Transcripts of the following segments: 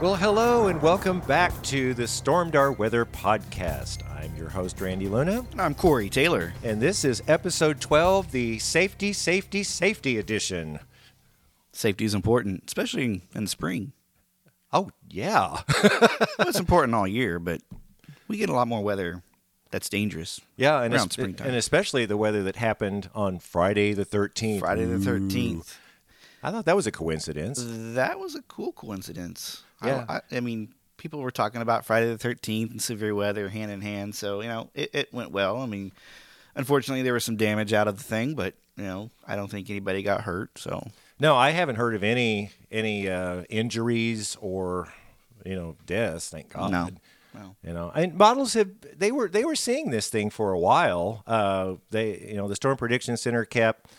Well, hello and welcome back to the Stormdar Weather Podcast. I'm your host, Randy Luna, I'm Corey Taylor. and this is episode 12, the Safety, Safety, Safety Edition. Safety is important, especially in the spring. Oh, yeah. Well, it's important all year, but we get a lot more weather that's dangerous. yeah, and, Around springtime. and especially the weather that happened on Friday the 13th. Friday the Ooh. 13th. I thought that was a coincidence. That was a cool coincidence. I Yeah. I, I mean, people were talking about Friday the 13th and severe weather hand in hand. So, you know, it, it went well. I mean, unfortunately, there was some damage out of the thing, but, you know, I don't think anybody got hurt. So, No, I haven't heard of any any uh, injuries or you know deaths. Thank God. No. No. You know, and models have they were they were seeing this thing for a while. Uh, they you know the Storm Prediction Center kept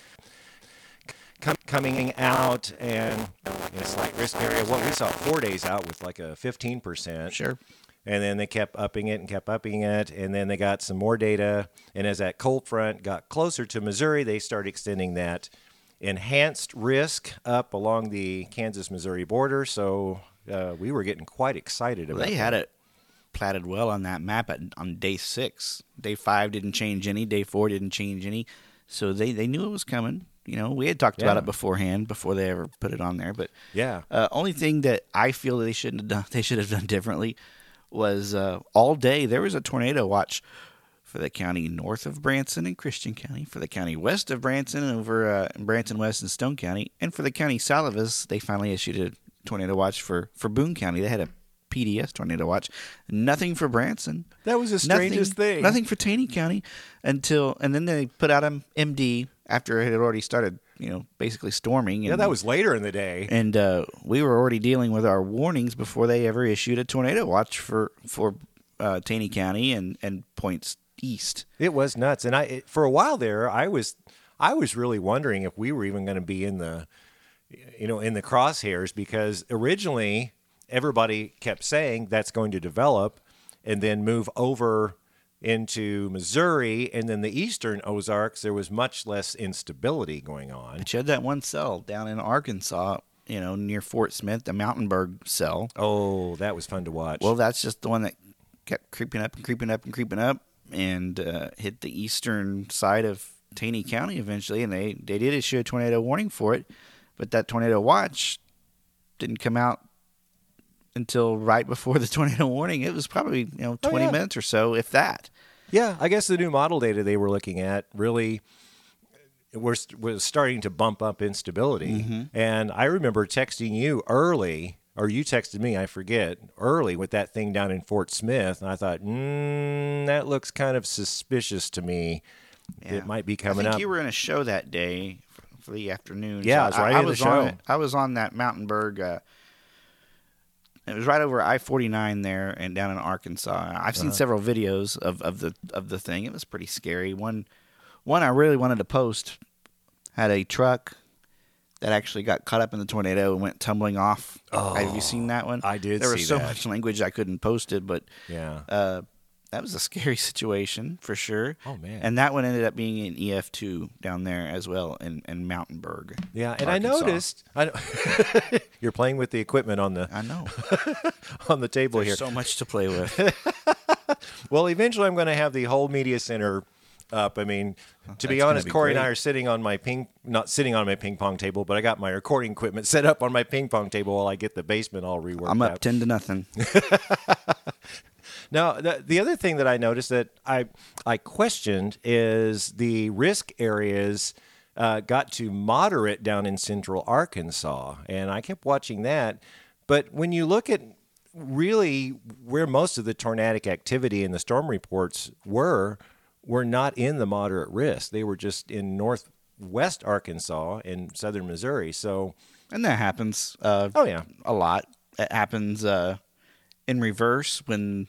com- coming out and in a slight risk area. What we saw four days out with like a fifteen percent. Sure. And then they kept upping it and kept upping it, and then they got some more data. And as that cold front got closer to Missouri, they started extending that enhanced risk up along the Kansas-Missouri border. So uh, we were getting quite excited about. Well, they that. had it platted well on that map at, on day six. Day five didn't change any. Day four didn't change any. So they, they knew it was coming. You know, we had talked about it beforehand before they ever put it on there. But Yeah. uh, only thing that I feel that they shouldn't have done, they should have done differently, was uh, all day there was a tornado watch for the county north of Branson and Christian County, for the county west of Branson and over uh, in Branson West and Stone County, and for the county south of us, they finally issued a tornado watch for for Boone County. They had a PDS tornado watch. Nothing for Branson. That was the strangest nothing, thing. Nothing for Taney County until, and then they put out an MD after it had already started, you know, basically storming. Yeah, that was later in the day. and uh, we were already dealing with our warnings before they ever issued a tornado watch for for uh, Taney County and and points east. It was nuts, and I it, for a while there, I was I was really wondering if we were even going to be in the you know in the crosshairs because originally everybody kept saying that's going to develop and then move over into Missouri and then the eastern Ozarks there was much less instability going on. You had that one cell down in Arkansas, you know, near Fort Smith, the Mountainburg cell. Oh, that was fun to watch. Well, that's just the one that kept creeping up and creeping up and creeping up and uh, hit the eastern side of Taney County eventually. And they, they did issue a tornado warning for it, but that tornado watch didn't come out until right before the tornado warning. It was probably you know Oh, twenty yeah. minutes or so, if that. Yeah, I guess the new model data they were looking at really was was starting to bump up instability. And I remember texting you early, or you texted me, I forget, early with that thing down in Fort Smith, and I thought, mm, that looks kind of suspicious to me. It might be I coming think up. you were in a show that day for the afternoon. Yeah, I was right I, the was show. on it. I was on that Mountainburg. Uh, it was right over I forty nine there and down in Arkansas. I've seen several videos of, of the of the thing. It was pretty scary. One one I really wanted to post had a truck that actually got caught up in the tornado and went tumbling off. Have you seen that one? I did There was so that. much language I couldn't post it, but yeah. uh, that was a scary situation for sure. Oh, man. And that one ended up being an EF two down there as well in, in Mountainburg. yeah, and I noticed I know, you're playing with the equipment on the I know. on the table here. So much to play with. Well, eventually I'm going to have the whole media center up. I mean, to be honest, be Corey and I are sitting on my ping, not sitting on my ping pong table, but I got my recording equipment set up on my ping pong table while I get the basement all reworked. I'm up out. ten to nothing. Now, the, the other thing that I noticed that I I questioned is the risk areas uh, got to moderate down in central Arkansas, and I kept watching that. But when you look at really where most of the tornadic activity and the storm reports were, were not in the moderate risk. They were just in northwest Arkansas and southern Missouri. So, And that happens uh, oh yeah, a lot. It happens uh, in reverse when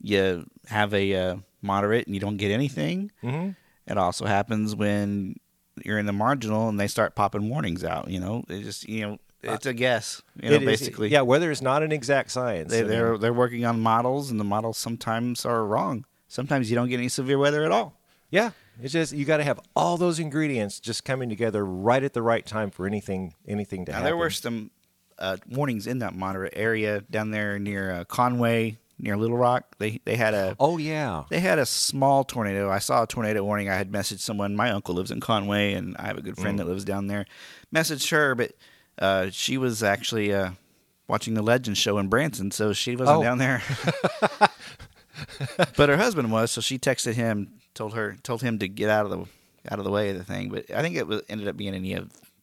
you have a uh, moderate and you don't get anything. Mhm. It also happens when you're in the marginal and they start popping warnings out. You know, it just you know it's a guess. You know, It is- basically, yeah. Weather is not an exact science. They, mean, they're they're working on models, and the models sometimes are wrong. Sometimes you don't get any severe weather at all. yeah, it's just you got to have all those ingredients just coming together right at the right time for anything anything to Now, happen. there were some uh, warnings in that moderate area down there near uh, Conway, near Little Rock. They they had a oh yeah, they had a small tornado. I saw a tornado warning. I had messaged someone. My uncle lives in Conway, and I have a good friend that lives down there. Messaged her, but uh, she was actually uh, watching the Legends show in Branson, so she wasn't Oh. down there. but her husband was, so she texted him, told her, told him to get out of the out of the way of the thing. But I think it was ended up being an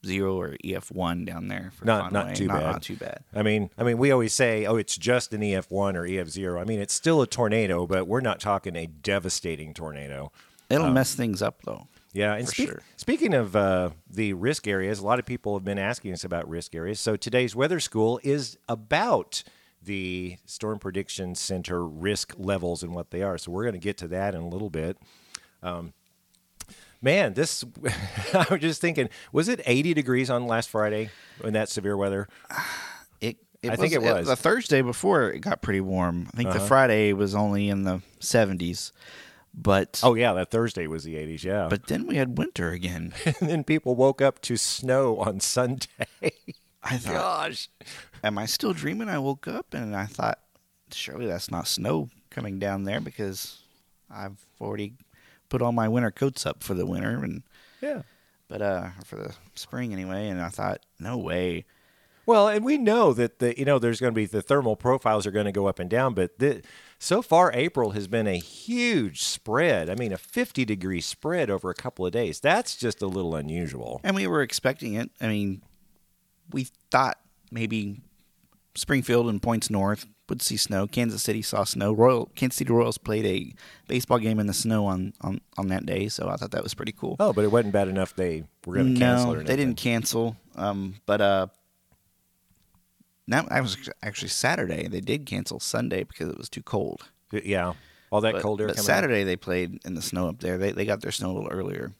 zero or EF one down there. For Not- not Conway. too bad. Not too bad. I mean, I mean, we always say, "Oh, it's just an EF one or EF 0 I mean, it's still a tornado, but we're not talking a devastating tornado. It'll mess things up though. Yeah, and speak- sure. speaking of uh, the risk areas, a lot of people have been asking us about risk areas. So today's weather school is about the Storm Prediction Center risk levels and what they are. So we're going to get to that in a little bit. Um, man, this I was just thinking, was it 80 degrees on last Friday in that severe weather? It, it I think it was. The Thursday before it got pretty warm. I think the Uh-huh. Friday was only in the 70s. But Oh yeah, that Thursday was the 80s. Yeah, but then we had winter again. and then people woke up to snow on Sunday. I thought, Gosh. am I still dreaming? I woke up and I thought, surely that's not snow coming down there because I've already put all my winter coats up for the winter and Yeah. but uh for the spring anyway. And I thought, no way. Well, and we know that the you know there's going to be the thermal profiles are going to go up and down, but the, so far April has been a huge spread. I mean, a 50 degree spread over a couple of days. That's just a little unusual. And we were expecting it. I mean, we thought maybe Springfield and points north would see snow. Kansas City saw snow. Royal Kansas City Royals played a baseball game in the snow on, on, on that day, so I thought that was pretty cool. Oh, but it wasn't bad enough. They were going to cancel no, it. or they didn't cancel. Um, but uh, now I was actually Saturday. They did cancel Sunday because it was too cold. Yeah, all that But, cold air but coming. Saturday they played in the snow up there. They they got their snow a little earlier.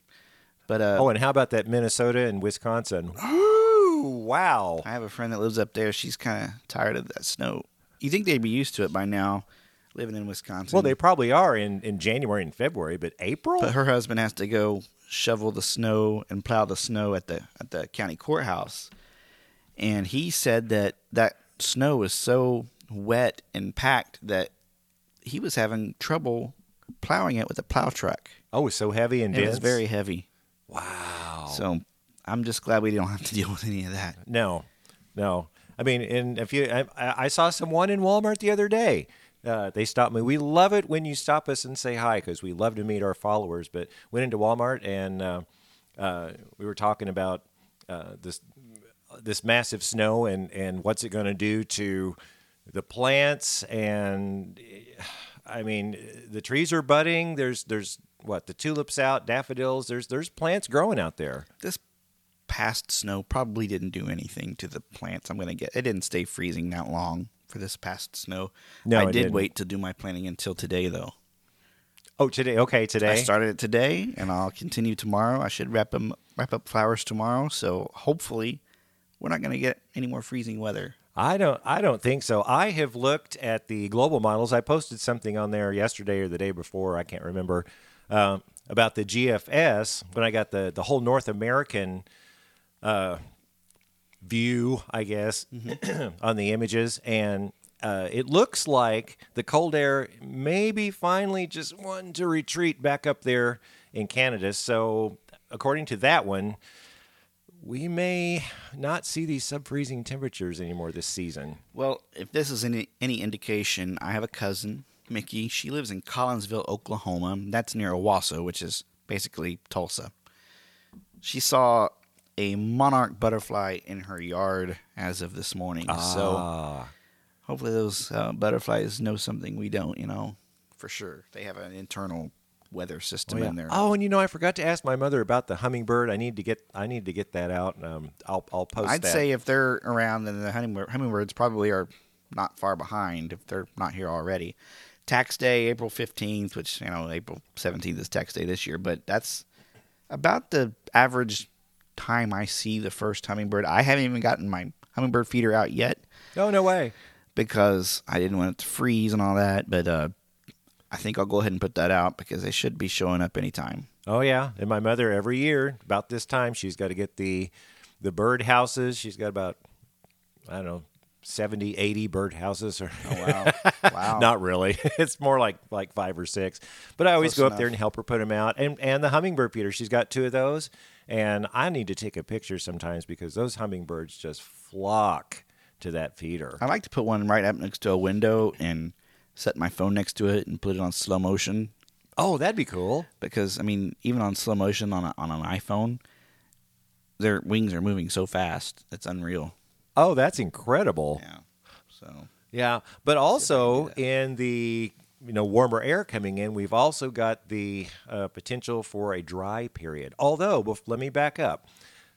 But uh, Oh, and how about that Minnesota and Wisconsin? Wow. I have a friend that lives up there. She's kind of tired of that snow. You think they'd be used to it by now, living in Wisconsin? Well, they probably are in, in January and February, but April? But her husband has to go shovel the snow and plow the snow at the at the county courthouse, and he said that that snow was so wet and packed that he was having trouble plowing it with a plow truck. oh, it's so heavy and It dense. was very heavy. wow. So I'm just glad we don't have to deal with any of that. No, no. I mean, and if you, I, I saw someone in Walmart the other day. Uh, they stopped me. We love it when you stop us and say hi because we love to meet our followers. But went into Walmart and uh, uh, we were talking about uh, this this massive snow and and what's it going to do to the plants and I mean the trees are budding. There's there's what the tulips out, daffodils. There's there's plants growing out there. This past snow probably didn't do anything to the plants. I'm going to get. It didn't stay freezing that long for this past snow. No, I did didn't. wait to do my planting until today, though. Oh, today. Okay, today. I started it today, and I'll continue tomorrow. I should wrap them, wrap up flowers tomorrow. So hopefully, we're not going to get any more freezing weather. I don't. I don't think so. I have looked at the global models. I posted something on there yesterday or the day before. I can't remember um, about the GFS when I got the the whole North American uh, view, I guess, on the images, and uh, it looks like the cold air maybe finally just wanting to retreat back up there in Canada. So, according to that one, we may not see these sub-freezing temperatures anymore this season. Well, if this is any any indication, I have a cousin, Mickey. She lives in Collinsville, Oklahoma. That's near Owasso, which is basically Tulsa. She saw a monarch butterfly in her yard as of this morning. So Ah. hopefully those uh, butterflies know something we don't. You know, for sure they have an internal weather system Oh, yeah. in there. Oh, and you know, I forgot to ask my mother about the hummingbird. I need to get I need to get that out. Um, I'll I'll post I'd that. say if they're around, then the hummingbird, hummingbirds probably are not far behind if they're not here already. Tax day, April 15th, which, you know, April 17th is tax day this year, but that's about the average time I see the first hummingbird. I haven't even gotten my hummingbird feeder out yet Oh no way. because I didn't want it to freeze and all that, but uh, I think I'll go ahead and put that out because they should be showing up anytime. Oh yeah, and my mother every year about this time she's got to get the the bird houses. She's got about I don't know 70, 80 bird houses or Oh, wow. wow. not really. it's more like like 5 or 6. But I always Close go up there and help her put them out. And and the hummingbird feeder, she's got two of those and I need to take a picture sometimes because those hummingbirds just flock to that feeder. I like to put one right up next to a window and set my phone next to it and put it on slow motion Oh, that'd be cool. because I mean, even on slow motion on a, on an iPhone, their wings are moving so fast. It's unreal. Oh, that's incredible. Yeah. So Yeah, but also in the you know warmer air coming in, we've also got the uh, potential for a dry period. Although, bef- let me back up.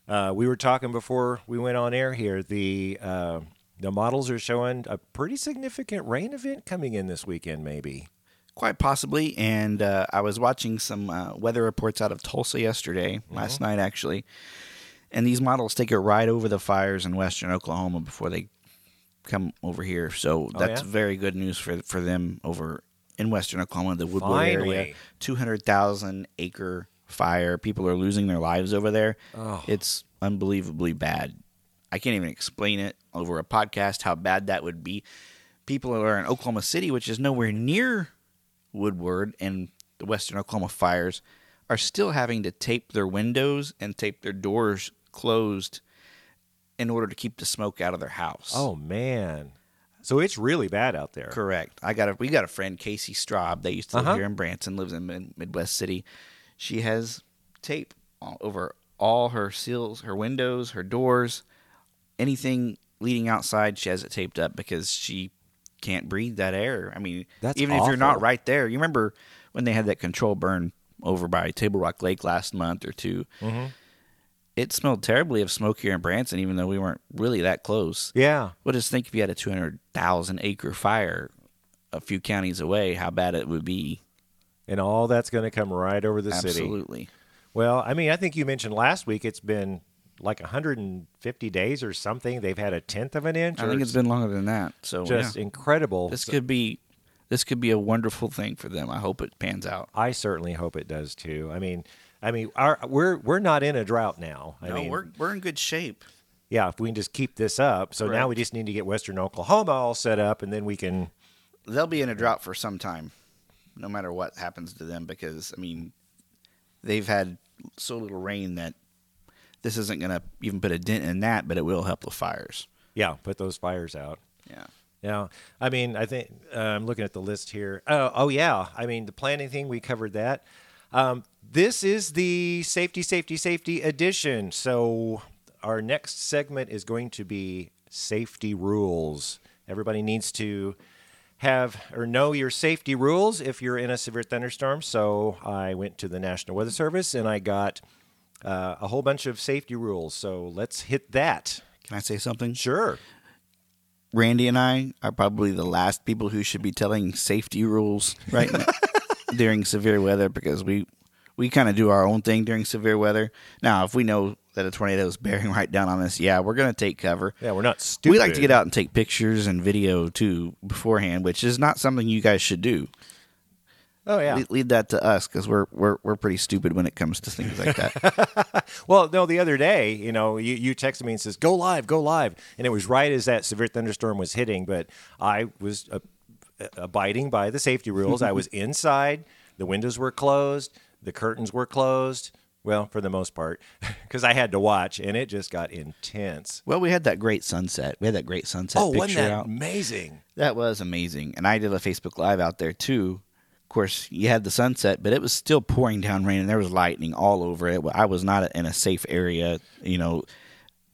Uh, we were talking before we went on air here. The uh, the models are showing a pretty significant rain event coming in this weekend, maybe. quite possibly. And uh, I was watching some uh, weather reports out of Tulsa yesterday, last night actually, and these models take it right over the fires in western Oklahoma before they come over here. So oh, that's yeah? very good news for for them over in western Oklahoma, the Woodward area. Two hundred thousand acre fire. People are losing their lives over there. Oh. It's unbelievably bad. I can't even explain it over a podcast how bad that would be. People are in Oklahoma City, which is nowhere near Woodward and the Western Oklahoma fires, are still having to tape their windows and tape their doors closed in order to keep the smoke out of their house. Oh man, so it's really bad out there. Correct. I got a we got a friend Casey Straub. They used to live Uh-huh. here in Branson, lives in Mid- Midwest City. She has tape all over all her seals, her windows, her doors, anything leading outside. She has it taped up because she can't breathe that air. I mean, That's even if you're not right there. You remember when they had that control burn over by Table Rock Lake last month or 2 Mm-hmm. It smelled terribly of smoke here in Branson, even though we weren't really that close. Yeah, Well, just think if you had a 200,000 acre fire a few counties away, how bad it would be. and all that's going to come right over the city. Absolutely. Well, I mean, I think you mentioned last week it's been like 150 days or something. They've had a tenth of an inch. I think it's been longer than that. So just yeah. incredible. this could be this could be a wonderful thing for them. I hope it pans out. I certainly hope it does too. I mean, I mean, our, we're we're not in a drought now. I no, mean, we're we're in good shape. yeah, if we can just keep this up. So now we just need to get Western Oklahoma all set up, and then we can. They'll be in a drought for some time, no matter what happens to them. Because I mean, they've had so little rain that this isn't going to even put a dent in that, but it will help the fires. Yeah, put those fires out. Yeah. Yeah, I mean, I think uh, I'm looking at the list here. Oh, oh yeah. I mean, the planning thing we covered that. Um, this is the safety, safety, safety edition. So our next segment is going to be safety rules. Everybody needs to have or know your safety rules if you're in a severe thunderstorm. So I went to the National Weather Service and I got uh, a whole bunch of safety rules. So let's hit that. Can I say something? Sure. Randy and I are probably the last people who should be telling safety rules right now during severe weather because we we kind of do our own thing during severe weather. Now, if we know that a tornado is bearing right down on us, yeah, we're going to take cover. Yeah, we're not stupid. We like to get out and take pictures and video too beforehand, which is not something you guys should do. Oh yeah. Le- Leave that to us because we're we're we're pretty stupid when it comes to things like that. Well, no, the other day, you know, you, you texted me and says, "Go live, go live," and it was right as that severe thunderstorm was hitting. But I was uh, abiding by the safety rules. I was inside. The windows were closed. The curtains were closed. Well, for the most part, because I had to watch, and it just got intense. well, we had that great sunset. We had that great sunset Oh, picture wasn't that out. amazing? That was amazing. And I did a Facebook Live out there too. Of course, you had the sunset, but it was still pouring down rain, and there was lightning all over it. I was not in a safe area. You know,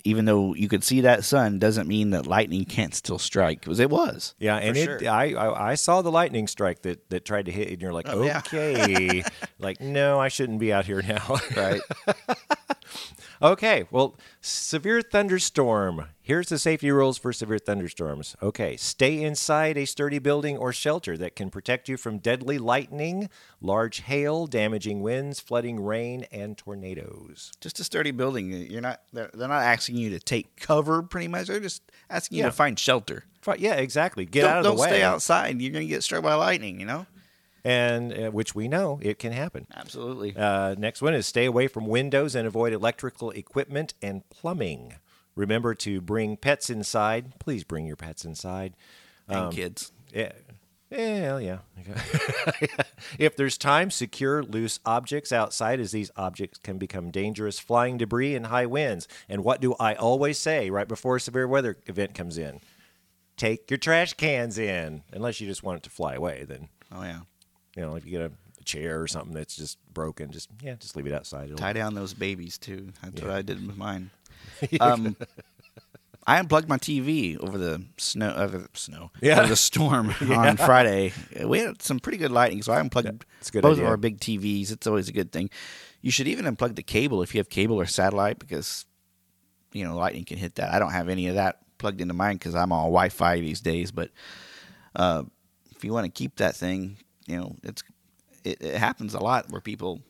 even though you could see that sun, doesn't mean that lightning can't still strike. Because it was. Yeah, and it, sure. I, I I saw the lightning strike that that tried to hit, and you're like, Oh, yeah. okay, like no, I shouldn't be out here now. right. Okay, well, severe thunderstorm. Here's the safety rules for severe thunderstorms. Okay, stay inside a sturdy building or shelter that can protect you from deadly lightning, large hail, damaging winds, flooding rain, and tornadoes. just a sturdy building. Uh, you're not. They're, they're not asking you to take cover. Pretty much, they're just asking you Yeah. to find shelter. Yeah, exactly. Get don't out of don't stay outside. You're going to get struck by lightning. You know. And uh, which we know it can happen. Absolutely. Uh, next one is stay away from windows and avoid electrical equipment and plumbing. Remember to bring pets inside. Please bring your pets inside. and kids. Yeah. Yeah, yeah. if there's time, secure loose objects outside as these objects can become dangerous flying debris and high winds. And what do I always say right before a severe weather event comes in? Take your trash cans in, unless you just want it to fly away. Then, Oh yeah. You know, if you get a, a chair or something that's just broken, just, yeah, just leave it outside. It'll- Tie down those babies too. That's what I did with mine. Um, I unplugged my TV over the snow, over the snow, Yeah. over the storm on Friday. We had some pretty good lighting, so I unplugged both idea. of our big TVs. It's always a good thing. You should even unplug the cable if you have cable or satellite because you know lightning can hit that. I don't have any of that plugged into mine because I'm all Wi-Fi these days. But uh, if you want to keep that thing, you know, it's it, it happens a lot where people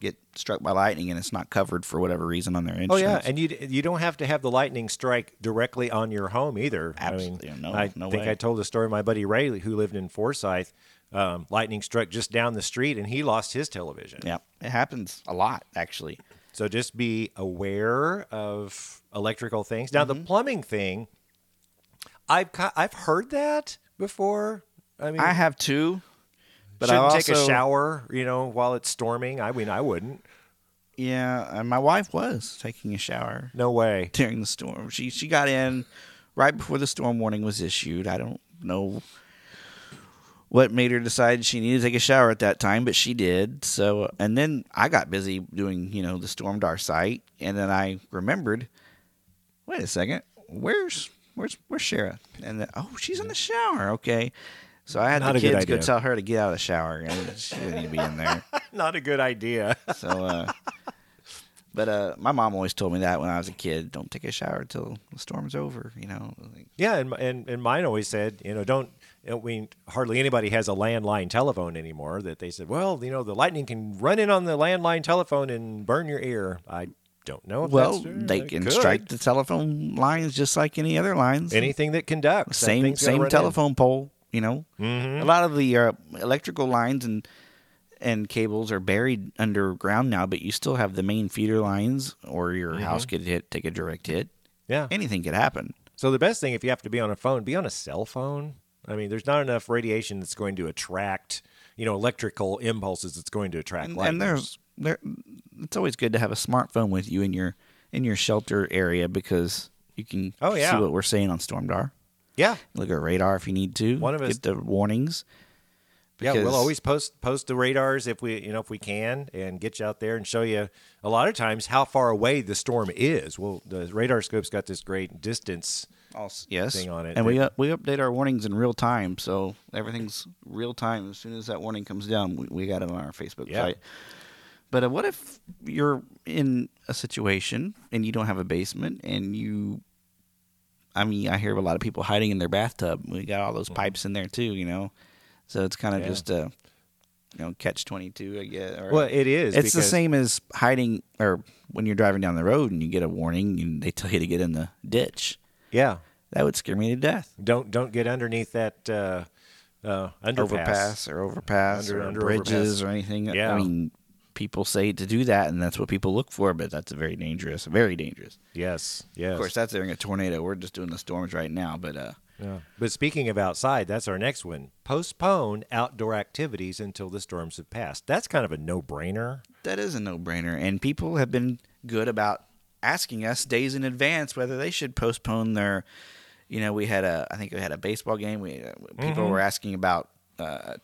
get struck by lightning and it's not covered for whatever reason on their insurance. Oh yeah, and you you don't have to have the lightning strike directly on your home either. Absolutely. I mean, No- I no think way. I told the story of my buddy Ray who lived in Forsyth. Um, lightning struck just down the street, and he lost his television. yeah, it happens a lot actually. So just be aware of electrical things. Now Mm-hmm. the plumbing thing, I've I've heard that before. I mean, I have two, but shouldn't I take a shower, you know, while it's storming. I mean, I wouldn't. Yeah, and my wife was taking a shower No way. during the storm. She she got in right before the storm warning was issued. I don't know what made her decide she needed to take a shower at that time, but she did. So, and then I got busy doing, you know, the Stormdar site, and then I remembered, wait a second, where's where's where's Shara? And then, oh, she's in the shower. Okay, so I had Not the kids go tell her to get out of the shower, and she didn't need to be in there. Not a good idea. So, uh, but uh, my mom always told me that when I was a kid, don't take a shower until the storm's over. You know, Yeah, and, and and mine always said, you know, don't. I mean, hardly anybody has a landline telephone anymore. That they said, well, you know, the lightning can run in on the landline telephone and burn your ear. I don't know. If well, that's true. they can could. strike the telephone lines just like any other lines. anything that conducts. same same run in. telephone pole. You know, Mhm. a lot of the uh, electrical lines and and cables are buried underground now, but you still have the main feeder lines, or your Mm-hmm. house could hit, take a direct hit. Yeah. Anything could happen. So the best thing, if you have to be on a phone, be on a cell phone. I mean, there's not enough radiation that's going to attract, you know, electrical impulses that's going to attract and, lightning. and there's there it's always good to have a smartphone with you in your in your shelter area because you can Oh, yeah. see what we're saying on Stormdar. Yeah, Look at radar if you need to. One of us- get the warnings. yeah. We'll always post post the radars if we, you know, if we can, and get you out there and show you a lot of times how far away the storm is. Well, the RadarScope's got this great distance. Yes, thing on it and we that- uh, we update our warnings in real time, so everything's real time. As soon as that warning comes down, we, we got it on our Facebook Yeah. site. But uh, what if you're in a situation and you don't have a basement and you, I mean, I hear of a lot of people hiding in their bathtub. We got all those pipes in there too, you know. So it's kind of Yeah. just a, you know, catch twenty two, I guess. or- Well, it is. it's the same as hiding or when you're driving down the road and you get a warning and they tell you to get in the ditch. Yeah. That would scare me to death. Don't don't get underneath that uh, uh, underpass. Overpass or overpass Under- or under bridges overpass. or anything. Yeah. I mean, people say to do that, and that's what people look for, but that's very dangerous. Very dangerous. Yes. Yes. Of course, that's during a tornado. We're just doing the storms right now, but uh, Yeah. But speaking of outside, that's our next one. Postpone outdoor activities until the storms have passed. That's kind of a no-brainer. that is a no-brainer. And people have been good about asking us days in advance whether they should postpone their. You know, we had a. I think we had a baseball game. We uh, people Mhm. were asking about uh,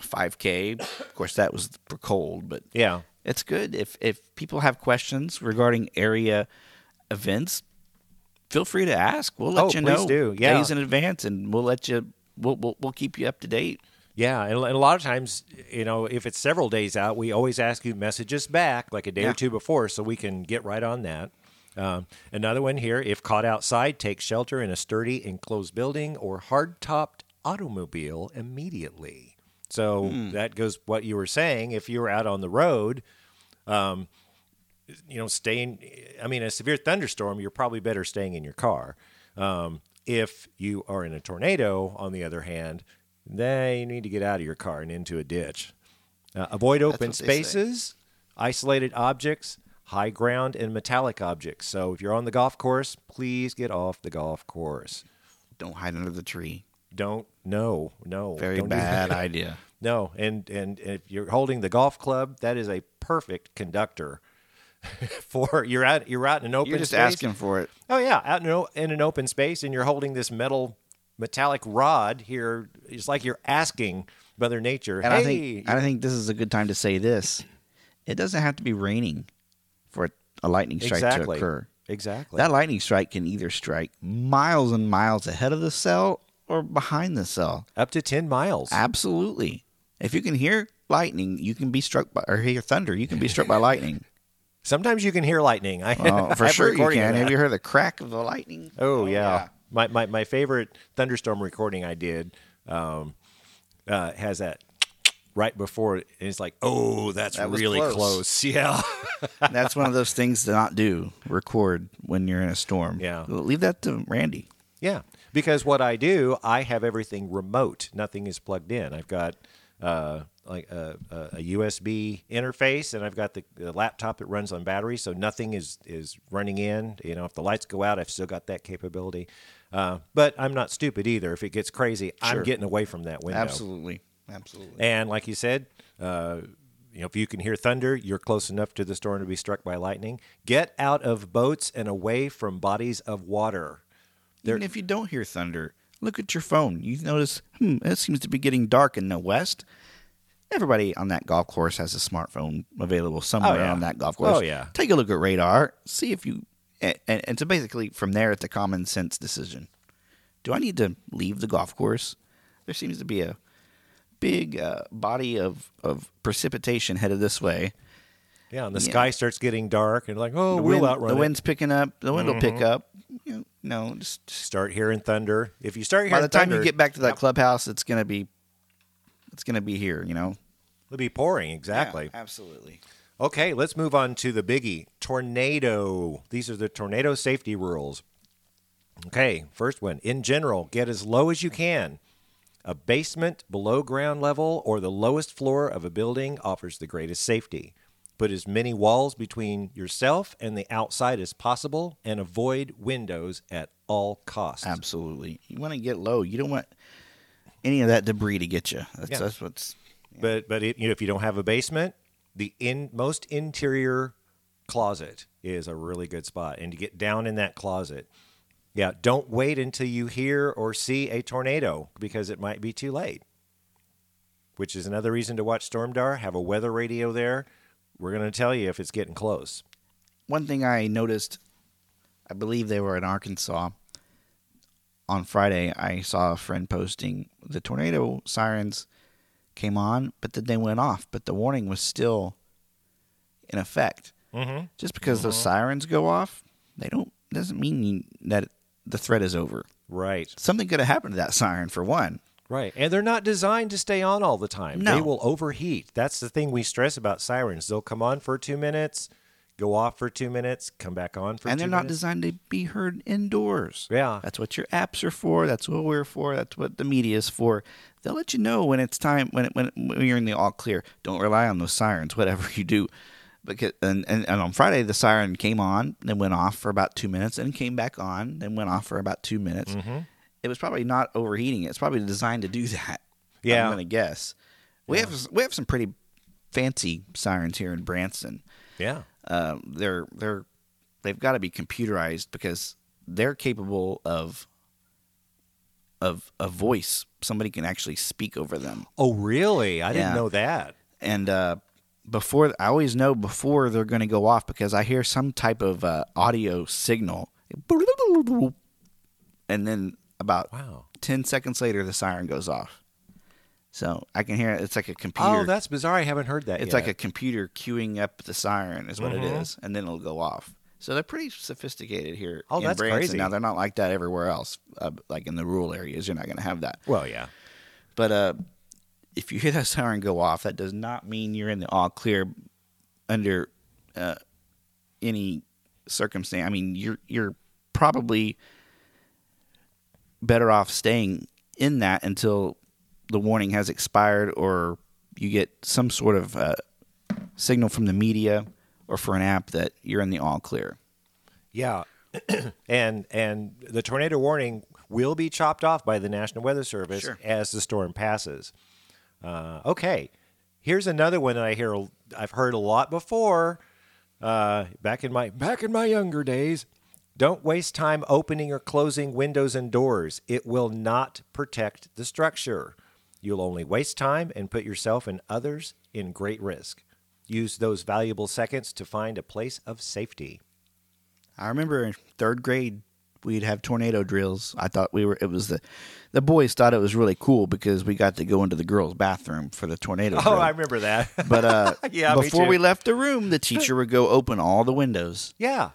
5K. Of course, that was for cold, but Yeah. it's good if if people have questions regarding area events. Feel free to ask. We'll let Oh, you know do. Yeah. days in advance, and we'll let you. We'll, we'll we'll keep you up to date. Yeah, and a lot of times, you know, if it's several days out, we always ask you message us back like a day Yeah. or two before, so we can get right on that. Um, another one here: if caught outside, take shelter in a sturdy enclosed building or hard-topped automobile immediately. So that goes what you were saying. If you were out on the road, um, you know, staying. I mean, a severe thunderstorm, you're probably better staying in your car. Um, if you are in a tornado, on the other hand, then you need to get out of your car and into a ditch. Uh, avoid open what they say. spaces, isolated objects, high ground, and metallic objects. So if you're on the golf course, please get off the golf course. Don't hide under the tree. Don't no no Very bad idea. No, and and if you're holding the golf club, that is a perfect conductor. For you're out you're out in an open You're just space. asking for it. Oh yeah, out in, o- in an open space, and you're holding this metal metallic rod here. It's like you're asking Mother Nature, And "Hey, I think I think this is a good time to say this. It doesn't have to be raining for a lightning strike exactly, to occur. exactly." That lightning strike can either strike miles and miles ahead of the cell or behind the cell. Up to ten miles. Absolutely. If you can hear lightning, you can be struck by, or hear thunder, you can be struck by lightning. Sometimes you can hear lightning. I, Oh, for sure you can. Have you heard the crack of the lightning? Oh yeah. My, my my favorite thunderstorm recording I did um, uh, has that right before it. And it's like, oh, that's That really close. close. Yeah. That's one of those things to not do. Record when you're in a storm. Yeah. Leave that to Randy. Yeah, because what I do, I have everything remote. Nothing is plugged in. I've got uh, like a, a, USB interface, and I've got the, the laptop that runs on battery, so nothing is is running in. You know, if the lights go out, I've still got that capability. Uh, but I'm not stupid either. If it gets crazy, I'm getting away from that window. Absolutely. Absolutely. And like you said, uh, you know, if you can hear thunder, you're close enough to the storm to be struck by lightning. Get out of boats and away from bodies of water. Even if you don't hear thunder, look at your phone. You notice, hmm, it seems to be getting dark in the west. Everybody on that golf course has a smartphone available somewhere yeah. on that golf course. Oh, yeah. Take a look at radar. See if you, and, and, and so basically from there, it's a common sense decision. Do I need to leave the golf course? There seems to be a big uh, body of, of precipitation headed this way. Yeah, and the Yeah. sky starts getting dark, and like, oh, The, we'll wind- outrun the it. wind's picking up. The wind will pick up. You know, no, just, just Start hearing thunder. If you start hearing by the time thunder, you get back to that clubhouse, it's gonna be, it's gonna be here. You know, it'll be pouring. Exactly. Yeah, absolutely. Okay, let's move on to the biggie tornado. These are the tornado safety rules. Okay, first one. In general, get as low as you can. A basement below ground level or the lowest floor of a building offers the greatest safety. Put as many walls between yourself and the outside as possible and avoid windows at all costs. Absolutely. You want to get low. You don't want any of that debris to get you. That's, Yeah. that's what's. But but it, you know, if you don't have a basement, the in most interior closet is a really good spot, and to get down in that closet, yeah, don't wait until you hear or see a tornado because it might be too late. Which is another reason to watch Stormdar. Have a weather radio there. We're going to tell you if it's getting close. One thing I noticed, I believe they were in Arkansas. On Friday, I saw a friend posting the tornado sirens came on, but then they went off, but the warning was still in effect. Mm-hmm. Just because those sirens go off, they don't doesn't mean that the threat is over. Right, Something could have happened to that siren for one. Right, and they're not designed to stay on all the time. No. They will overheat. That's the thing we stress about sirens. They'll come on for two minutes, go off for two minutes, come back on for and they're not minutes. designed to be heard indoors. Yeah. That's what your apps are for. That's what we're for. That's what the media is for. They'll let you know when it's time when it, when, when you're in the all clear. Don't rely on those sirens, whatever you do. Because and, and, and on Friday the siren came on, then went off for about two minutes, and came back on, then went off for about two minutes. Mm-hmm. It was probably not overheating. It's probably designed to do that. Yeah. I'm gonna guess. We have we have some pretty fancy sirens here in Branson Yeah. um, they're they're they've got to be computerized because they're capable of of a voice. Somebody can actually speak over them. Oh, really? I didn't know that. And uh, before, I always know before they're going to go off because I hear some type of uh, audio signal, and then about Wow. ten seconds later, the siren goes off. So I can hear it. It's like a computer. Oh, that's bizarre. I haven't heard that It's yet. like a computer queuing up the siren, is what it Mhm. is, and then it'll go off. So they're pretty sophisticated here Oh, in that's Branson. crazy. Now they're not like that everywhere else. Uh, like in the rural areas, you're not going to have that. Well, yeah. But uh, if you hear that siren go off, that does not mean you're in the all clear under uh, any circumstance. I mean, you're you're probably better off staying in that until the warning has expired or you get some sort of uh, signal from the media or for an app that you're in the all clear. Yeah. and and the tornado warning will be chopped off by the National Weather Service Sure. as the storm passes. Uh, okay. Here's another one that I hear I've heard a lot before. Uh, back in my back in my younger days, don't waste time opening or closing windows and doors. It will not protect the structure. You'll only waste time and put yourself and others in great risk. Use those valuable seconds to find a place of safety. I remember in third grade we'd have tornado drills. I thought we were it was the the boys thought it was really cool because we got to go into the girls' bathroom for the tornado Oh, drill. I remember that. but uh, Yeah, before we left the room, the teacher would go open all the windows, yeah.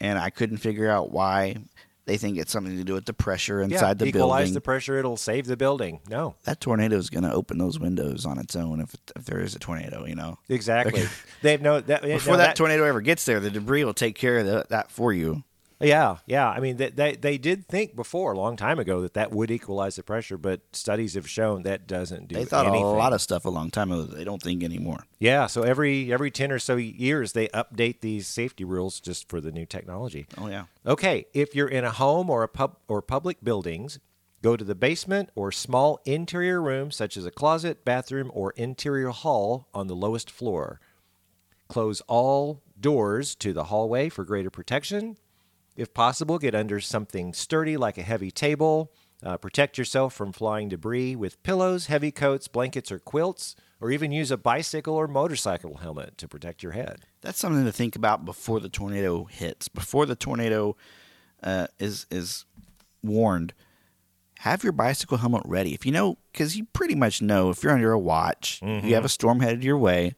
And I couldn't figure out why. They think it's something to do with the pressure Yeah. inside the Equalize building. Equalize the pressure, it'll save the building. No. that tornado is going to open those windows on its own if, if there is a tornado, you know. Exactly. They've no that Before no, that, tornado ever gets there, the debris will take care of the, that for you. Yeah, yeah. I mean, they, they they did think before a long time ago that that would equalize the pressure, but studies have shown that doesn't do that. They thought anything. a lot of stuff a long time ago. They don't think anymore. Yeah, so every every ten or so years they update these safety rules just for the new technology. Oh yeah. Okay, if you're in a home or a pub or public buildings, go to the basement or small interior room such as a closet, bathroom, or interior hall on the lowest floor. Close all doors to the hallway for greater protection. If possible, get under something sturdy like a heavy table. Uh, protect yourself from flying debris with pillows, heavy coats, blankets, or quilts, or even use a bicycle or motorcycle helmet to protect your head. That's something to think about before the tornado hits. Before the tornado uh, is is warned, have your bicycle helmet ready. If you know, because you pretty much know if you're under a watch, you have a storm headed your way.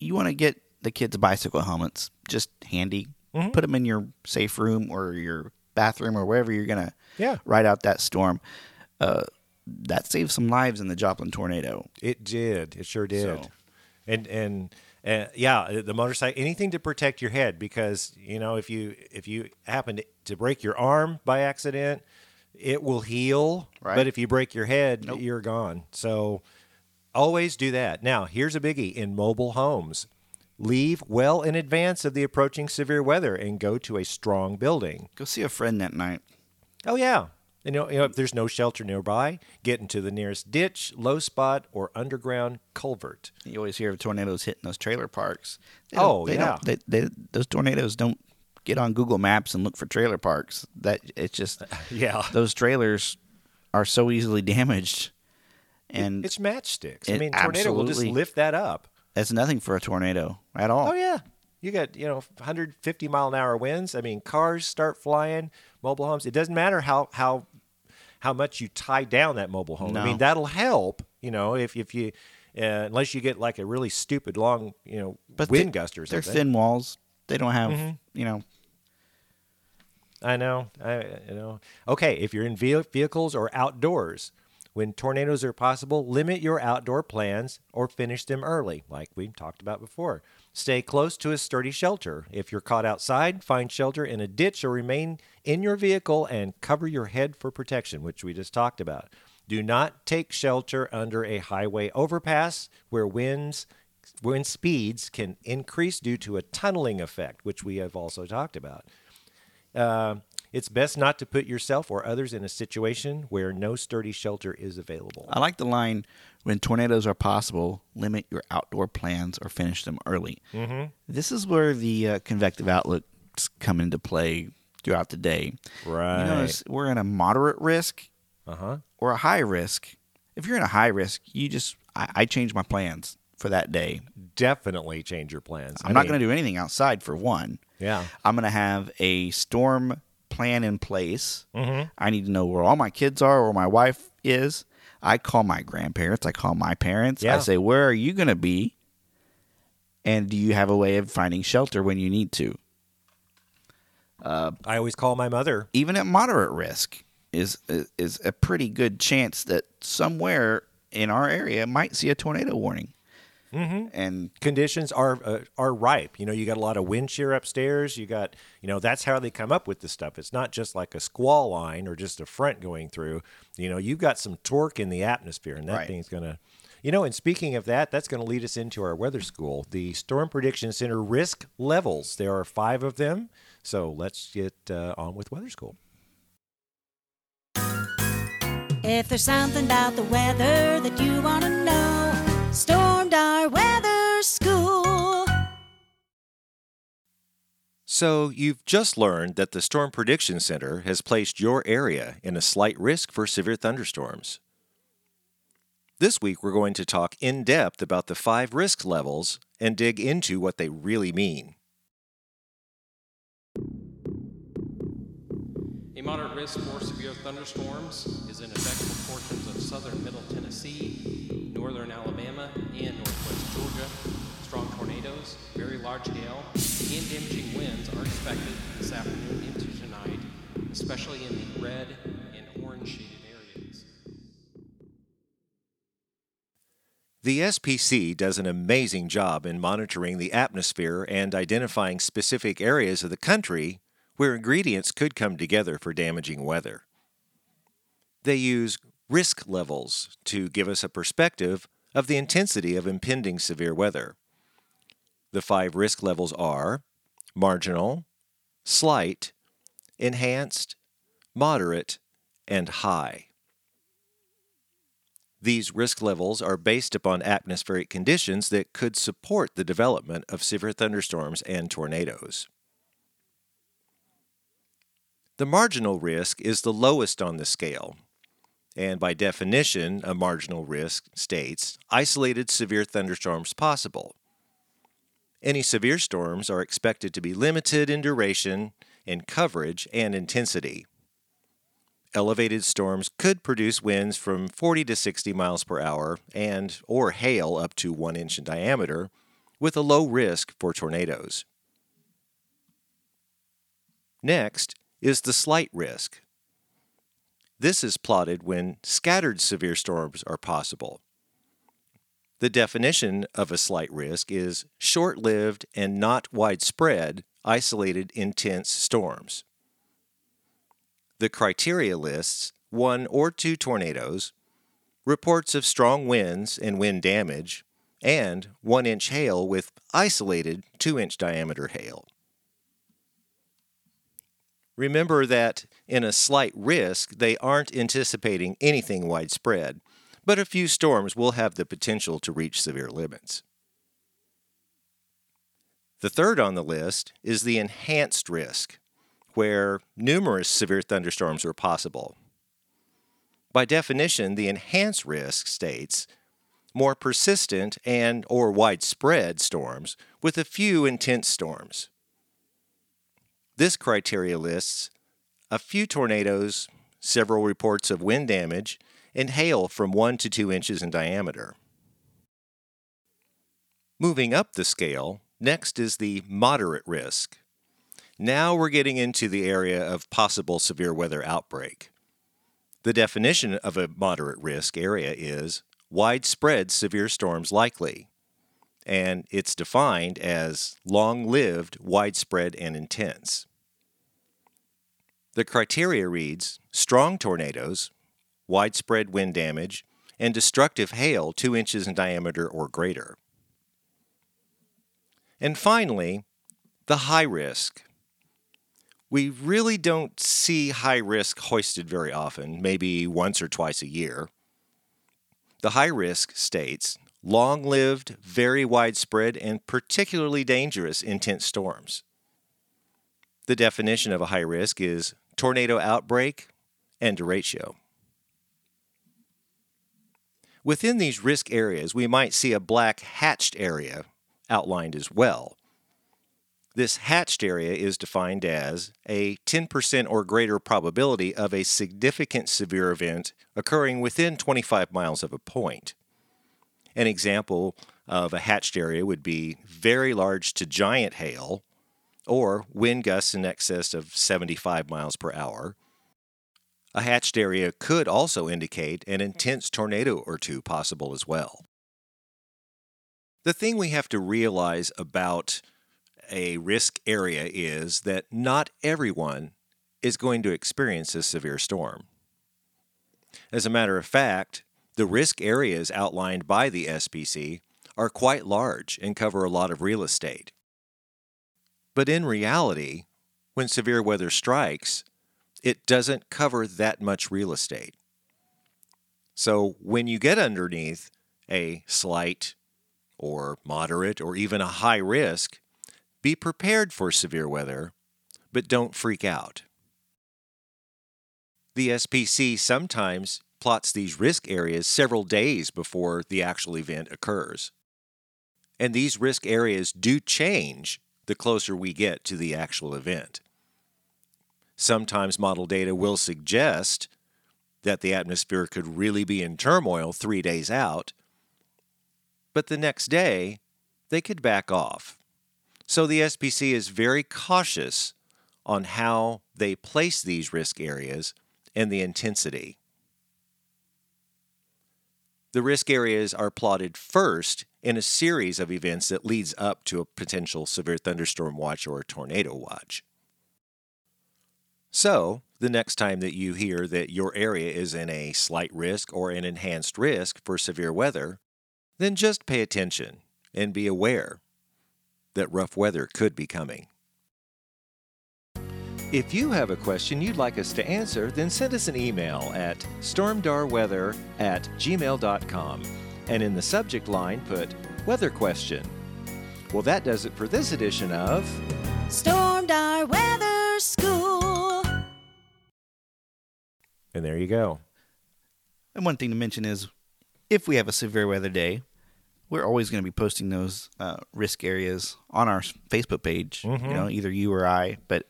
You want to get the kids' bicycle helmets just handy. Put them in your safe room or your bathroom or wherever you're gonna Yeah. ride out that storm. Uh, that saved some lives in the Joplin tornado. It did. It sure did. So- And and uh, yeah, the motorcycle, anything to protect your head because you know if you if you happen to, to break your arm by accident, it will heal. Right. But if you break your head, Nope. you're gone. So always do that. Now here's a biggie in mobile homes. Leave well in advance of the approaching severe weather and go to a strong building. Go see a friend that night. Oh yeah. You know, you know, if there's no shelter nearby, get into the nearest ditch, low spot, or underground culvert. You always hear of tornadoes hitting those trailer parks. Oh, they yeah. don't- they, they, those tornadoes don't get on Google Maps and look for trailer parks. That it's just Yeah. those trailers are so easily damaged, and It's matchsticks. I mean, tornado will just lift that up. That's nothing for a tornado at all. Oh yeah, you got you know 150 mile an hour winds. I mean, cars start flying, mobile homes. It doesn't matter how how how much you tie down that mobile home. I mean, that'll help. You know, if if you uh, unless you get like a really stupid long you know But wind they- gust or They're thin walls. They don't have Mm-hmm. you know. I know. I you know. Okay, if you're in ve- vehicles or outdoors, when tornadoes are possible, limit your outdoor plans or finish them early, like we talked about before. Stay close to a sturdy shelter. If you're caught outside, find shelter in a ditch or remain in your vehicle and cover your head for protection, which we just talked about. Do not take shelter under a highway overpass where winds wind speeds can increase due to a tunneling effect, which we have also talked about. Uh, it's best not to put yourself or others in a situation where no sturdy shelter is available. I like the line when tornadoes are possible, limit your outdoor plans or finish them early. Mm-hmm. This is where the uh, convective outlooks come into play throughout the day. Right. You notice we're in a moderate risk uh huh. or a high risk. If you're in a high risk, you just I, I change my plans for that day. Definitely change your plans. I'm not going to do anything outside for one. Yeah. I'm going to have a storm plan in place. Mm-hmm. I need to know where all my kids are, where my wife is. I call my grandparents. I call my parents. Yeah. I say, "Where are you going to be?" And do you have a way of finding shelter when you need to? I always call my mother. Even at moderate risk is is a pretty good chance that somewhere in our area might see a tornado warning. Mm-hmm. And Conditions are uh, are ripe. You know, you got a lot of wind shear upstairs. You got, you know, that's how they come up with this stuff. It's not just like a squall line or just a front going through. You know, you've got some torque in the atmosphere, and that Right. thing's gonna. You know, and speaking of that, that's going to lead us into our weather school, the Storm Prediction Center risk levels. There are five of them. So let's get uh, on with weather school. If there's something about the weather that you want to know, Stormdar weather school. So, you've just learned that the Storm Prediction Center has placed your area in a slight risk for severe thunderstorms. This week, we're going to talk in depth about the five risk levels and dig into what they really mean. A moderate risk for severe thunderstorms is in effect for portions of southern middle Tennessee, northern Alabama, and northwest Georgia. Strong tornadoes, very large hail, and damaging winds are expected this afternoon into tonight, especially in the red and orange shaded areas. The SPC does an amazing job in monitoring the atmosphere and identifying specific areas of the country where ingredients could come together for damaging weather. They use risk levels to give us a perspective of the intensity of impending severe weather. The five risk levels are marginal, slight, enhanced, moderate, and high. These risk levels are based upon atmospheric conditions that could support the development of severe thunderstorms and tornadoes. The marginal risk is the lowest on the scale, and by definition, a marginal risk states isolated severe thunderstorms possible. Any severe storms are expected to be limited in duration, in coverage, and intensity. Elevated storms could produce winds from 40 to 60 miles per hour and or hail up to 1 inch in diameter with a low risk for tornadoes. Next is the slight risk. This is plotted when scattered severe storms are possible. The definition of a slight risk is short lived and not widespread, isolated, intense storms. The criteria lists one or two tornadoes, reports of strong winds and wind damage, and one inch hail with isolated two inch diameter hail. Remember that in a slight risk, they aren't anticipating anything widespread, but a few storms will have the potential to reach severe limits. The third on the list is the enhanced risk, where numerous severe thunderstorms are possible. By definition, the enhanced risk states more persistent and or widespread storms with a few intense storms. This criteria lists a few tornadoes, several reports of wind damage, and hail from 1 to 2 inches in diameter. Moving up the scale, next is the moderate risk. Now we're getting into the area of possible severe weather outbreak. The definition of a moderate risk area is widespread severe storms likely, and it's defined as long lived, widespread, and intense. The criteria reads strong tornadoes, widespread wind damage, and destructive hail 2 inches in diameter or greater. And finally, the high risk. We really don't see high risk hoisted very often, maybe once or twice a year. The high risk states long lived, very widespread, and particularly dangerous intense storms. The definition of a high risk is tornado outbreak and derecho. Within these risk areas, we might see a black hatched area outlined as well. This hatched area is defined as a 10% or greater probability of a significant severe event occurring within 25 miles of a point. An example of a hatched area would be very large to giant hail or wind gusts in excess of 75 miles per hour. A hatched area could also indicate an intense tornado or two possible as well. The thing we have to realize about a risk area is that not everyone is going to experience a severe storm. As a matter of fact, the risk areas outlined by the SPC are quite large and cover a lot of real estate. But in reality, when severe weather strikes, it doesn't cover that much real estate. So when you get underneath a slight or moderate or even a high risk, be prepared for severe weather, but don't freak out. The SPC sometimes plots these risk areas several days before the actual event occurs. And these risk areas do change the closer we get to the actual event. Sometimes model data will suggest that the atmosphere could really be in turmoil three days out, but the next day they could back off. So the SPC is very cautious on how they place these risk areas and the intensity. The risk areas are plotted first in a series of events that leads up to a potential severe thunderstorm watch or a tornado watch. So, the next time that you hear that your area is in a slight risk or an enhanced risk for severe weather, then just pay attention and be aware that rough weather could be coming. If you have a question you'd like us to answer, then send us an email at stormdarweather at gmail.com and in the subject line put weather question. Well, that does it for this edition of Stormdar Weather School. And there you go. And one thing to mention is if we have a severe weather day, we're always going to be posting those uh, risk areas on our Facebook page. You know, either you or I, but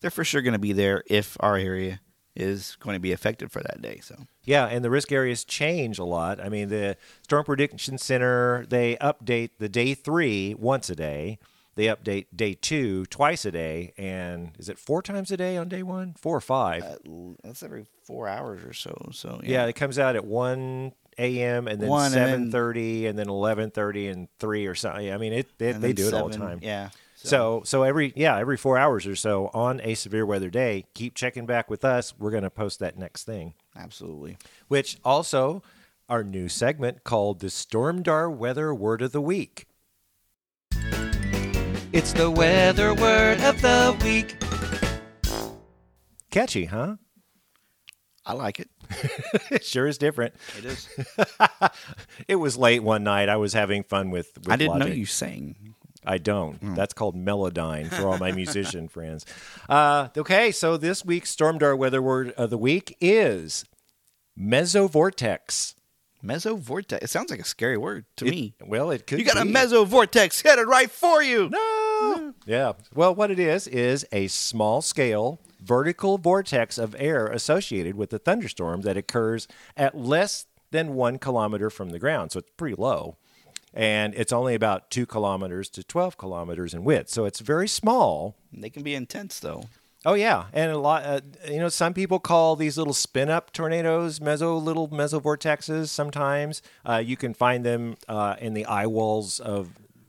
they're for sure going to be there if our area is going to be affected for that day. So Yeah, and the risk areas change a lot. I mean, the Storm Prediction Center, they update the day three once a day. They update day two twice a day. And is it four times a day on day one? Four or five? uh, that's every four hours or so. So yeah. it comes out at 1 a.m. and then 1 and then- 7.30 and then 11.30 and 3 or something. I mean, it, they, they do it all the time. Yeah. So, so every yeah every four hours or so on a severe weather day, keep checking back with us. We're going to post that next thing. absolutely. which also our new segment called the Stormdar Weather Word of the Week. It's the weather word of the week. Catchy, huh? I like it. It sure is different. It is. It was late one night. I was having fun with. with I didn't know you sang. I don't. That's called Melodyne for all my musician friends. Uh, okay, so this week's Stormdar Weather Word of the Week is mesovortex. Mesovortex. It sounds like a scary word to me. Well, it could. You got a be. mesovortex headed right for you. No. Yeah. Well, what it is is a small scale vertical vortex of air associated with a thunderstorm that occurs at less than one kilometer from the ground. So it's pretty low. And it's only about two kilometers to 12 kilometers in width. So it's very small. They can be intense though. Oh yeah, and a lot. Uh, you know, some people call these little spin-up tornadoes meso little mesovortexes. Sometimes uh, you can find them uh, in the eye walls of.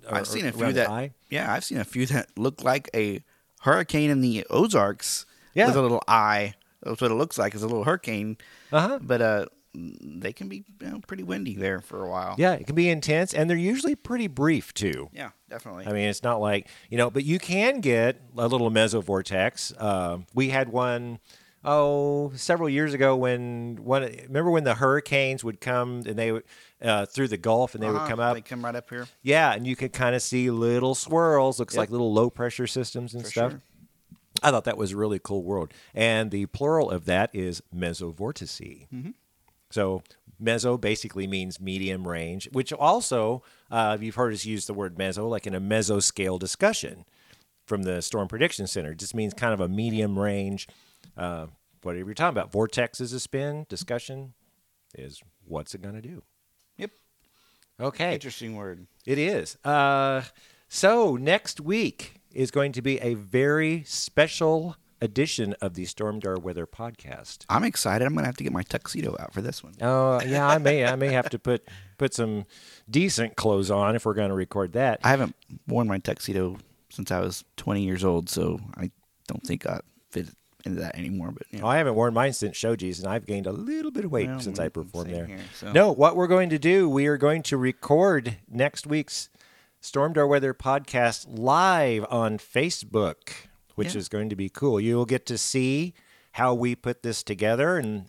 or- I've seen a few that. eye. Yeah, I've seen a few that look like a hurricane in the Ozarks Yeah. with a little eye. That's what it looks like. It's a little hurricane. Uh-huh. But uh, they can be you know, pretty windy there for a while. Yeah, it can be intense, and they're usually pretty brief too. Yeah, definitely. I mean, it's not like you know, but you can get a little mesovortex. Uh, we had one oh several years ago when one. Remember when the hurricanes would come and they would uh, through the Gulf and they would Uh-huh, come up. They come right up here. Yeah, and you could kind of see little swirls. Looks Yep. like little low pressure systems and For stuff. sure. I thought that was a really cool world. And the plural of that is mesovortice. So meso basically means medium range, which also uh, you've heard us use the word meso like in a mesoscale discussion from the Storm Prediction Center. It just means kind of a medium range. Uh, whatever you're talking about, vortex is a spin. Discussion is what's it going to do? Yep. Okay, Interesting word. it is. Uh, so next week is going to be a very special edition of the Stormdar Weather Podcast. I'm excited. I'm gonna have to get my tuxedo out for this one. Oh yeah, I may I may have to put put some decent clothes on if we're going to record that. I haven't worn my tuxedo since I was 20 years old, so I don't think I fit into that anymore. But you know. Oh, I haven't worn mine since Shoji's, and I've gained a little bit of weight Well, since I performed there. here, so. No, what we're going to do, we are going to record next week's Stormdar Weather podcast live on Facebook, which Yeah. is going to be cool. You'll get to see how we put this together and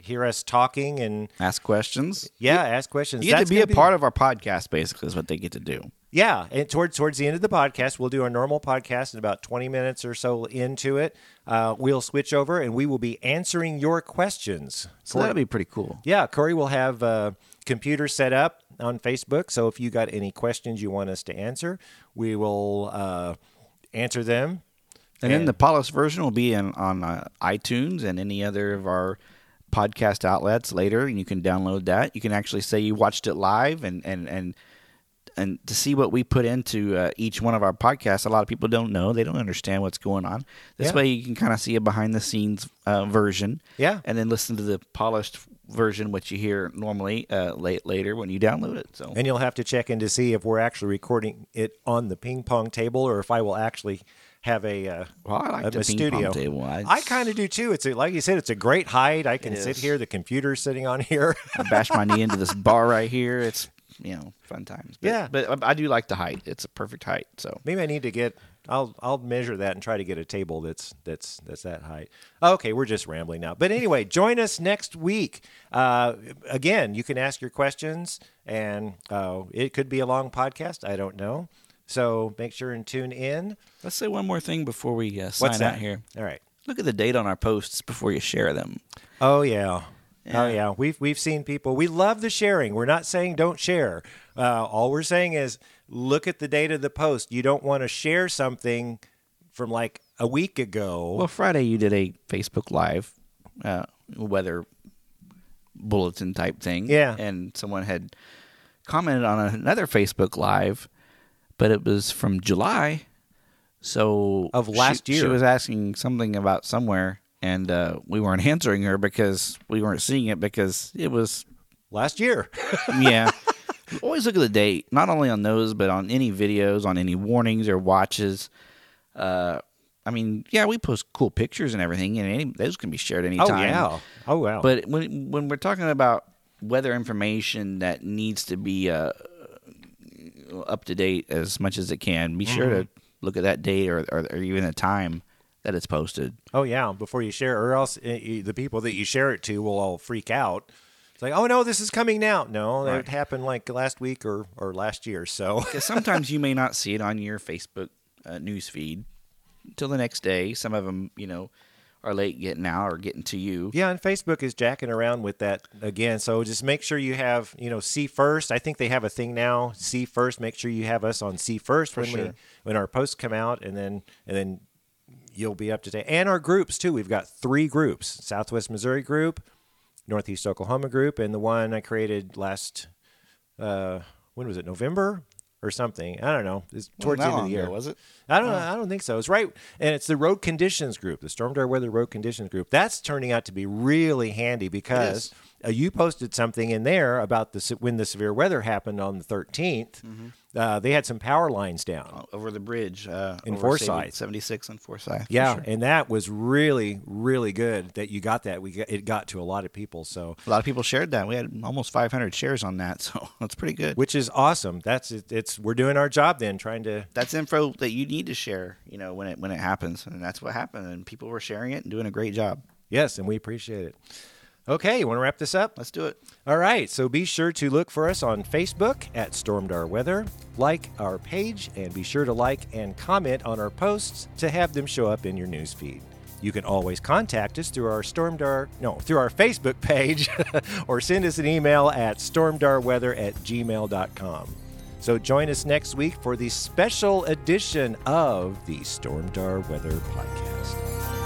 hear us talking and ask questions. yeah, ask questions. You get That's to be a gonna part of our podcast. Basically, is what they get to do. Yeah, and towards towards the end of the podcast, we'll do our normal podcast in about twenty minutes or so into it. Uh, we'll switch over and we will be answering your questions. So that'd be pretty cool. Yeah, Corey will have a computer set up on Facebook. So if you got any questions you want us to answer, we will uh, answer them. And then the polished version will be in, on uh, iTunes and any other of our podcast outlets later, and you can download that. You can actually say you watched it live, and and and and to see what we put into uh, each one of our podcasts. A lot of people don't know; they don't understand what's going on. This Yeah. way, you can kind of see a behind the scenes uh, version, Yeah. and then listen to the polished version, which you hear normally uh, late later when you download it. So And you'll have to check in to see if we're actually recording it on the ping pong table or if I will actually have a, uh, Well, I like a, the a studio. table. I- I kind of do too. It's a, like you said, it's a great height. I can sit here. The computer's sitting on here. I bash my knee into this bar right here. It's you know fun times. But, Yeah. but I do like the height. It's a perfect height. So Maybe I need to get. I'll I'll measure that and try to get a table that's that's that's that height. Okay, we're just rambling now. But anyway, join us next week. Uh, again, you can ask your questions, and uh, it could be a long podcast. I don't know. So make sure and tune in. let's say one more thing before we uh, sign What's out that here. All right. Look at the date on our posts before you share them. Oh yeah. Yeah. Oh yeah, we've we've seen people. We love the sharing. We're not saying don't share. Uh, all we're saying is look at the date of the post. You don't want to share something from like a week ago. Well, Friday you did a Facebook Live uh, weather bulletin type thing. Yeah. and someone had commented on another Facebook Live, but it was from July. So Of last she, year. She was asking something about somewhere, and uh, we weren't answering her because we weren't seeing it because it was Last year. yeah. Always look at the date, not only on those, but on any videos, on any warnings or watches. Uh, I mean, yeah, we post cool pictures and everything, and any, those can be shared anytime. oh anytime. yeah. Oh wow. But when when we're talking about weather information that needs to be uh, up to date as much as it can, be sure Mm-hmm. to look at that date or, or, or even the time that it's posted. oh yeah. Before you share, or else uh, you- the people that you share it to will all freak out. It's like, oh no, this is coming now. No, that Right. happened like last week or or last year. So sometimes you may not see it on your Facebook uh, news feed until the next day. Some of them, you know, are late getting out or getting to you. Yeah, and Facebook is jacking around with that again. So just make sure you have, you know, see first. I think they have a thing now. See first. Make sure you have us on see first when we when our posts come out, and then and then you'll be up to date. And our groups too. We've got three groups: Southwest Missouri group, Northeast Oklahoma group, and the one I created last. Uh, when was it? November or something? I don't know. It's towards the end of the year. was it? I don't know. I don't think so. It's right, and it's the road conditions group, the Stormdar Weather Road Conditions group. That's turning out to be really handy because uh, you posted something in there about the when the severe weather happened on the 13th. Uh, they had some power lines down. Over the bridge uh, In Forsyth. 76 and Forsyth. yeah, sure. and that was really, really good that you got that. We got, it got to a lot of people, so A lot of people shared that. We had almost 500 shares on that, so that's pretty good. which is awesome. That's it, it's we're doing our job then, trying to that's info that you need to share, you know, when it when it happens, and that's what happened. And people were sharing it and doing a great job. Yes, and we appreciate it. Okay, you want to wrap this up? Let's do it. All right, so be sure to look for us on Facebook at Stormdar Weather, like our page, and be sure to like and comment on our posts to have them show up in your newsfeed. You can always contact us through our Stormdar, no, through our Facebook page, or send us an email at stormdarweather at gmail.com. So join us next week for the special edition of the Stormdar Weather Podcast.